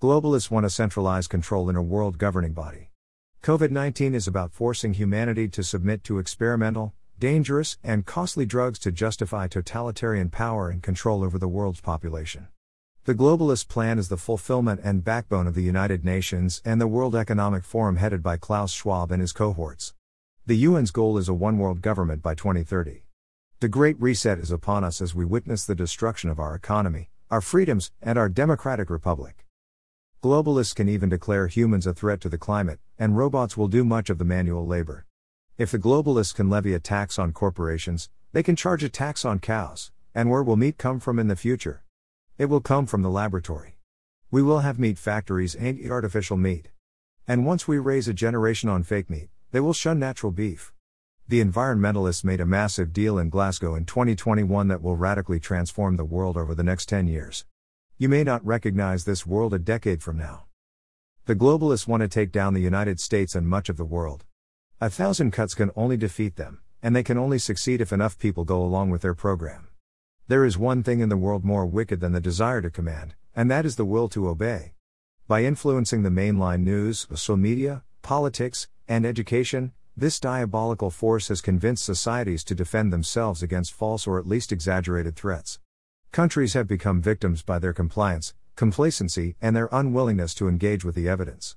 Globalists want to centralize control in a world governing body. COVID 19 is about forcing humanity to submit to experimental, dangerous, and costly drugs to justify totalitarian power and control over the world's population. The globalist plan is the fulfillment and backbone of the United Nations and the World Economic Forum headed by Klaus Schwab and his cohorts. The UN's goal is a one world government by 2030. The Great Reset is upon us as we witness the destruction of our economy, our freedoms, and our democratic republic. Globalists can even declare humans a threat to the climate, and robots will do much of the manual labor. If the globalists can levy a tax on corporations, they can charge a tax on cows, and where will meat come from in the future? It will come from the laboratory. We will have meat factories and eat artificial meat. And once we raise a generation on fake meat, they will shun natural beef. The environmentalists made a massive deal in Glasgow in 2021 that will radically transform the world over the next 10 years. You may not recognize this world a decade from now. The globalists want to take down the United States and much of the world. A thousand cuts can only defeat them, and they can only succeed if enough people go along with their program. There is one thing in the world more wicked than the desire to command, and that is the will to obey. By influencing the mainline news, social media, politics, and education, this diabolical force has convinced societies to defend themselves against false or at least exaggerated threats. Countries have become victims by their compliance, complacency, and their unwillingness to engage with the evidence.